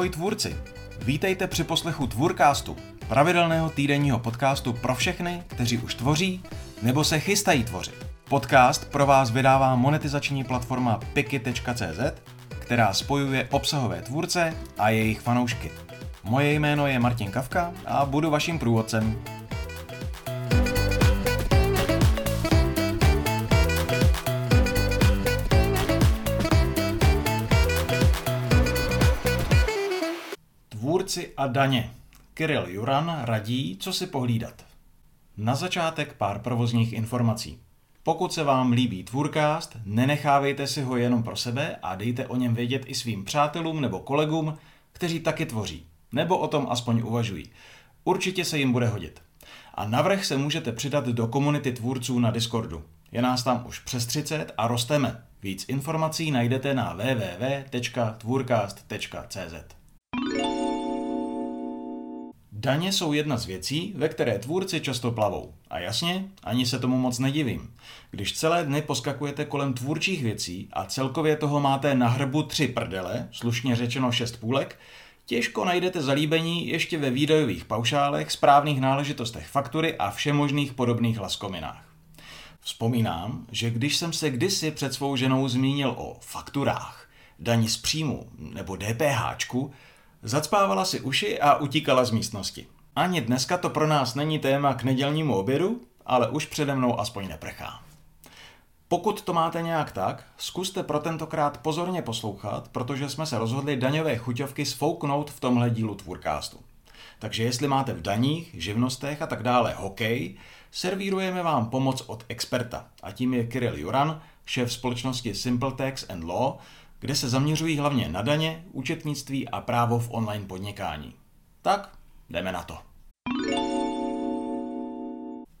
Ahoj tvůrci! Vítejte při poslechu Tvůrkástu, pravidelného týdenního podcastu pro všechny, kteří už tvoří nebo se chystají tvořit. Podcast pro vás vydává monetizační platforma piki.cz, která spojuje obsahové tvůrce a jejich fanoušky. Moje jméno je Martin Kavka a budu vaším průvodcem. Tvůrci a daně. Kirill Juran radí, co si pohlídat. Na začátek pár provozních informací. Pokud se vám líbí Tvůrcast, nenechávejte si ho jenom pro sebe a dejte o něm vědět i svým přátelům nebo kolegům, kteří taky tvoří, nebo o tom aspoň uvažují. Určitě se jim bude hodit. A navrh se můžete přidat do komunity tvůrců na Discordu. Je nás tam už přes 30 a rosteme. Víc informací najdete na www.tvůrcast.cz. Daně jsou jedna z věcí, ve které tvůrci často plavou. A jasně, ani se tomu moc nedivím. Když celé dny poskakujete kolem tvůrčích věcí a celkově toho máte na hrbu tři prdele, slušně řečeno šest půlek, těžko najdete zalíbení ještě ve výdajových paušálech, správných náležitostech faktury a všemožných podobných laskominách. Vzpomínám, že když jsem se kdysi před svou ženou zmínil o fakturách, daní z příjmu nebo DPHčku, Zacpávala si uši a utíkala z místnosti. Ani dneska to pro nás není téma k nedělnímu obědu, ale už přede mnou aspoň neprchá. Pokud to máte nějak tak, zkuste pro tentokrát pozorně poslouchat, protože jsme se rozhodli daňové chuťovky sfouknout v tomhle dílu Tvůrkástu. Takže jestli máte v daních, živnostech a tak dále hokej, servírujeme vám pomoc od experta. A tím je Kirill Juran, šéf společnosti Simple Tax and Law, kde se zaměřují hlavně na daně, účetnictví a právo v online podnikání. Tak, jdeme na to.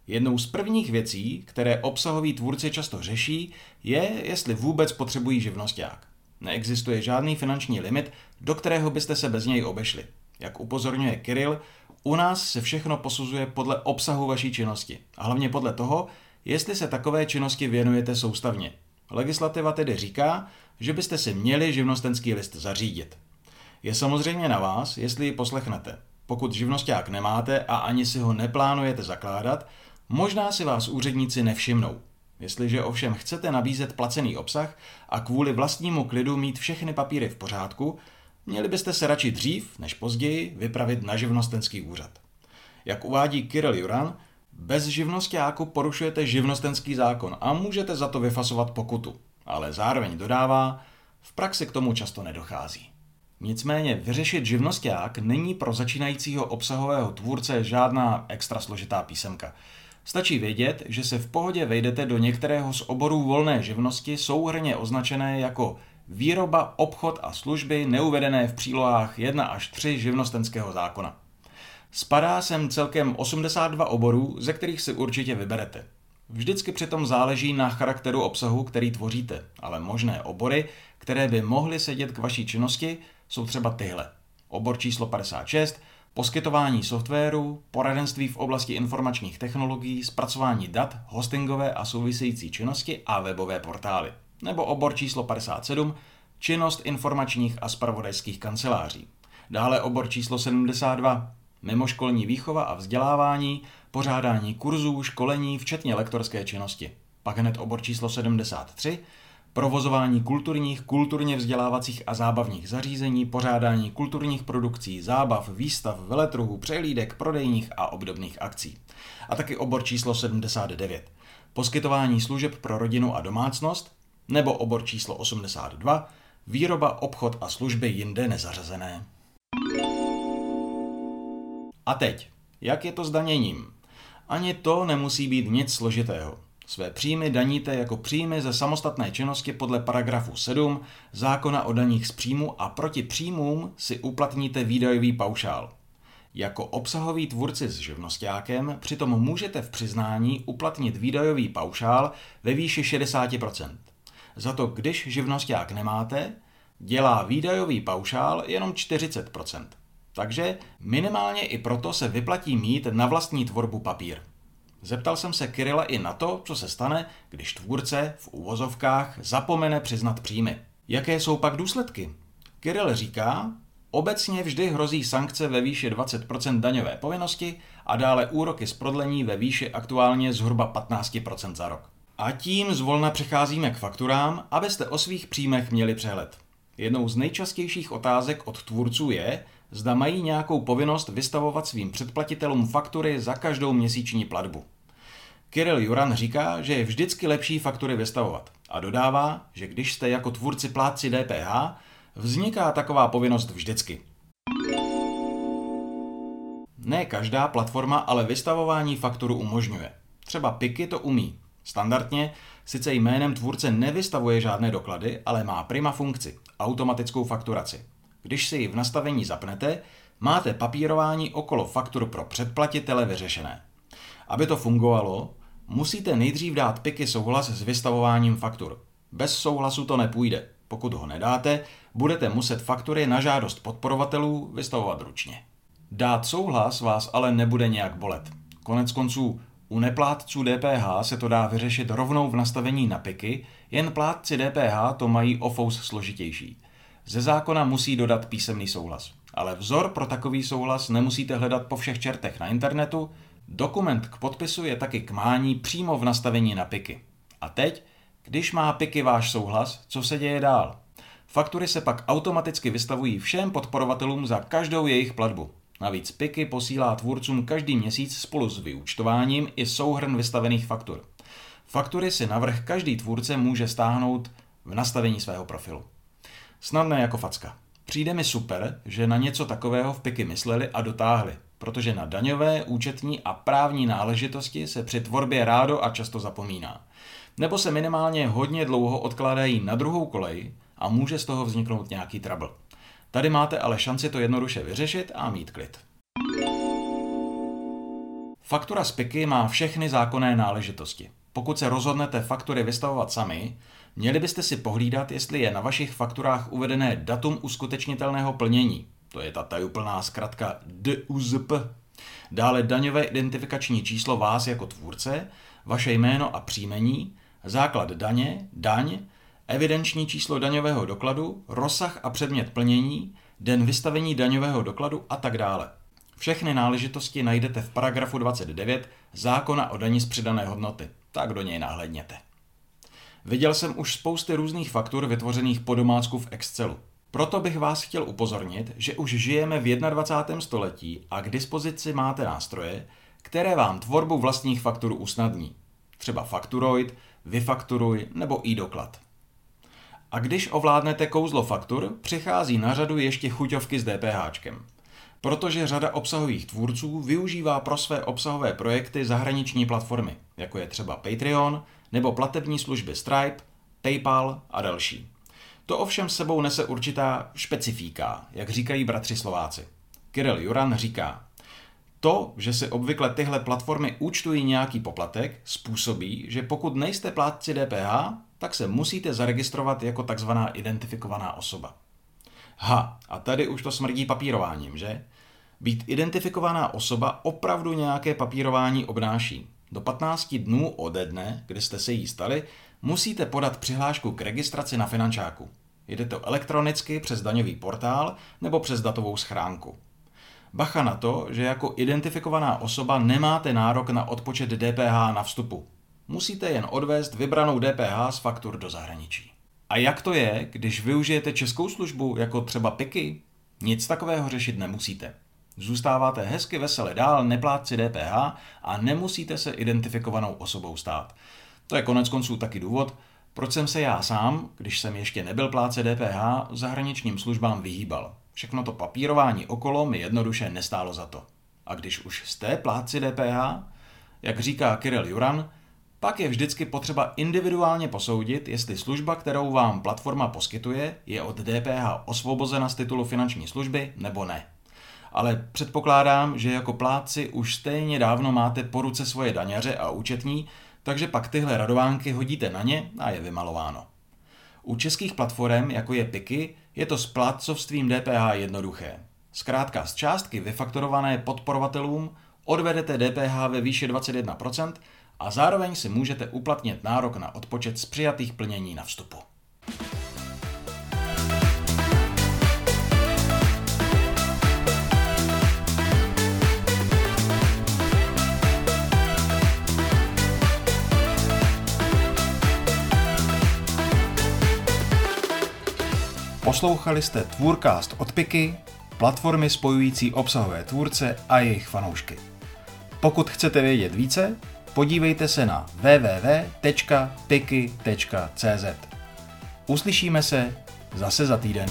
Jednou z prvních věcí, které obsahoví tvůrci často řeší, je, jestli vůbec potřebují živnosták. Neexistuje žádný finanční limit, do kterého byste se bez něj obešli. Jak upozorňuje Kirill, u nás se všechno posuzuje podle obsahu vaší činnosti a hlavně podle toho, jestli se takové činnosti věnujete soustavně. Legislativa tedy říká, že byste si měli živnostenský list zařídit. Je samozřejmě na vás, jestli ji poslechnete. Pokud živnosták nemáte a ani si ho neplánujete zakládat, možná si vás úředníci nevšimnou. Jestliže ovšem chcete nabízet placený obsah a kvůli vlastnímu klidu mít všechny papíry v pořádku, měli byste se radši dřív než později vypravit na živnostenský úřad. Jak uvádí Kirill Juran, bez živnostáku porušujete živnostenský zákon a můžete za to vyfasovat pokutu ale zároveň dodává, v praxi k tomu často nedochází. Nicméně vyřešit živnosták není pro začínajícího obsahového tvůrce žádná extra složitá písemka. Stačí vědět, že se v pohodě vejdete do některého z oborů volné živnosti souhrně označené jako výroba, obchod a služby neuvedené v přílohách 1 až 3 živnostenského zákona. Spadá sem celkem 82 oborů, ze kterých si určitě vyberete. Vždycky přitom záleží na charakteru obsahu, který tvoříte, ale možné obory, které by mohly sedět k vaší činnosti, jsou třeba tyhle. Obor číslo 56, poskytování softwaru, poradenství v oblasti informačních technologií, zpracování dat, hostingové a související činnosti a webové portály. Nebo obor číslo 57, činnost informačních a spravodajských kanceláří. Dále obor číslo 72, mimoškolní výchova a vzdělávání, pořádání kurzů, školení, včetně lektorské činnosti. Pak hned obor číslo 73, provozování kulturních, kulturně vzdělávacích a zábavních zařízení, pořádání kulturních produkcí, zábav, výstav, veletruhů, přehlídek, prodejních a obdobných akcí. A taky obor číslo 79, poskytování služeb pro rodinu a domácnost, nebo obor číslo 82, výroba, obchod a služby jinde nezařazené. A teď, jak je to s daněním? Ani to nemusí být nic složitého. Své příjmy daníte jako příjmy ze samostatné činnosti podle paragrafu 7 zákona o daních z příjmu a proti příjmům si uplatníte výdajový paušál. Jako obsahový tvůrci s živnostákem přitom můžete v přiznání uplatnit výdajový paušál ve výši 60%. Za to, když živnosták nemáte, dělá výdajový paušál jenom 40%. Takže minimálně i proto se vyplatí mít na vlastní tvorbu papír. Zeptal jsem se Kirila i na to, co se stane, když tvůrce v úvozovkách zapomene přiznat příjmy. Jaké jsou pak důsledky? Kiril říká, Obecně vždy hrozí sankce ve výši 20% daňové povinnosti a dále úroky z prodlení ve výši aktuálně zhruba 15% za rok. A tím zvolna přecházíme k fakturám, abyste o svých příjmech měli přehled. Jednou z nejčastějších otázek od tvůrců je, zda mají nějakou povinnost vystavovat svým předplatitelům faktury za každou měsíční platbu. Kirill Juran říká, že je vždycky lepší faktury vystavovat a dodává, že když jste jako tvůrci plátci DPH, vzniká taková povinnost vždycky. Ne každá platforma ale vystavování fakturu umožňuje. Třeba Piky to umí. Standardně sice jménem tvůrce nevystavuje žádné doklady, ale má prima funkci, automatickou fakturaci. Když si ji v nastavení zapnete, máte papírování okolo faktur pro předplatitele vyřešené. Aby to fungovalo, musíte nejdřív dát Piky souhlas s vystavováním faktur. Bez souhlasu to nepůjde. Pokud ho nedáte, budete muset faktury na žádost podporovatelů vystavovat ručně. Dát souhlas vás ale nebude nějak bolet. Konec konců u neplátců DPH se to dá vyřešit rovnou v nastavení na piky, jen plátci DPH to mají o fous složitější. Ze zákona musí dodat písemný souhlas. Ale vzor pro takový souhlas nemusíte hledat po všech čertech na internetu, dokument k podpisu je taky k mání přímo v nastavení na piky. A teď, když má piky váš souhlas, co se děje dál? Faktury se pak automaticky vystavují všem podporovatelům za každou jejich platbu. Navíc PIKy posílá tvůrcům každý měsíc spolu s vyúčtováním i souhrn vystavených faktur. Faktury si navrh každý tvůrce může stáhnout v nastavení svého profilu. Snadné jako facka. Přijde mi super, že na něco takového v PIKy mysleli a dotáhli, protože na daňové, účetní a právní náležitosti se při tvorbě rádo a často zapomíná. Nebo se minimálně hodně dlouho odkládají na druhou kolej a může z toho vzniknout nějaký trouble. Tady máte ale šanci to jednoduše vyřešit a mít klid. Faktura z PIKy má všechny zákonné náležitosti. Pokud se rozhodnete faktury vystavovat sami, měli byste si pohlídat, jestli je na vašich fakturách uvedené datum uskutečnitelného plnění. To je ta tajuplná zkratka DUZP. Dále daňové identifikační číslo vás jako tvůrce, vaše jméno a příjmení, základ daně, daň, evidenční číslo daňového dokladu, rozsah a předmět plnění, den vystavení daňového dokladu a tak dále. Všechny náležitosti najdete v paragrafu 29 zákona o daní z přidané hodnoty, tak do něj nahlédněte. Viděl jsem už spousty různých faktur vytvořených po domácku v Excelu. Proto bych vás chtěl upozornit, že už žijeme v 21. století a k dispozici máte nástroje, které vám tvorbu vlastních faktur usnadní. Třeba Fakturoid, Vyfakturuj nebo e-doklad. A když ovládnete kouzlo faktur, přichází na řadu ještě chuťovky s DPH. Protože řada obsahových tvůrců využívá pro své obsahové projekty zahraniční platformy, jako je třeba Patreon nebo platební služby Stripe, PayPal a další. To ovšem sebou nese určitá špecifíka, jak říkají bratři Slováci. Kirill Juran říká, to, že si obvykle tyhle platformy účtují nějaký poplatek, způsobí, že pokud nejste plátci DPH, tak se musíte zaregistrovat jako takzvaná identifikovaná osoba. Ha, a tady už to smrdí papírováním, že? Být identifikovaná osoba opravdu nějaké papírování obnáší. Do 15 dnů ode dne, kdy jste se jí stali, musíte podat přihlášku k registraci na finančáku. Jde to elektronicky přes daňový portál nebo přes datovou schránku. Bacha na to, že jako identifikovaná osoba nemáte nárok na odpočet DPH na vstupu. Musíte jen odvést vybranou DPH z faktur do zahraničí. A jak to je, když využijete českou službu, jako třeba PIKy? Nic takového řešit nemusíte. Zůstáváte hezky vesele dál neplátci DPH a nemusíte se identifikovanou osobou stát. To je konec konců taky důvod, proč jsem se já sám, když jsem ještě nebyl pláce DPH, zahraničním službám vyhýbal. Všechno to papírování okolo mi jednoduše nestálo za to. A když už jste plátci DPH, jak říká Kirill Juran, pak je vždycky potřeba individuálně posoudit, jestli služba, kterou vám platforma poskytuje, je od DPH osvobozena z titulu finanční služby nebo ne. Ale předpokládám, že jako plátci už stejně dávno máte po ruce svoje daňaře a účetní, takže pak tyhle radovánky hodíte na ně a je vymalováno. U českých platform, jako je Piky, je to s plátcovstvím DPH jednoduché. Zkrátka z částky vyfaktorované podporovatelům odvedete DPH ve výši 21% a zároveň si můžete uplatnit nárok na odpočet z přijatých plnění na vstupu. Poslouchali jste Tvůrcast od Piky, platformy spojující obsahové tvůrce a jejich fanoušky. Pokud chcete vědět více, podívejte se na www.piky.cz. Uslyšíme se zase za týden.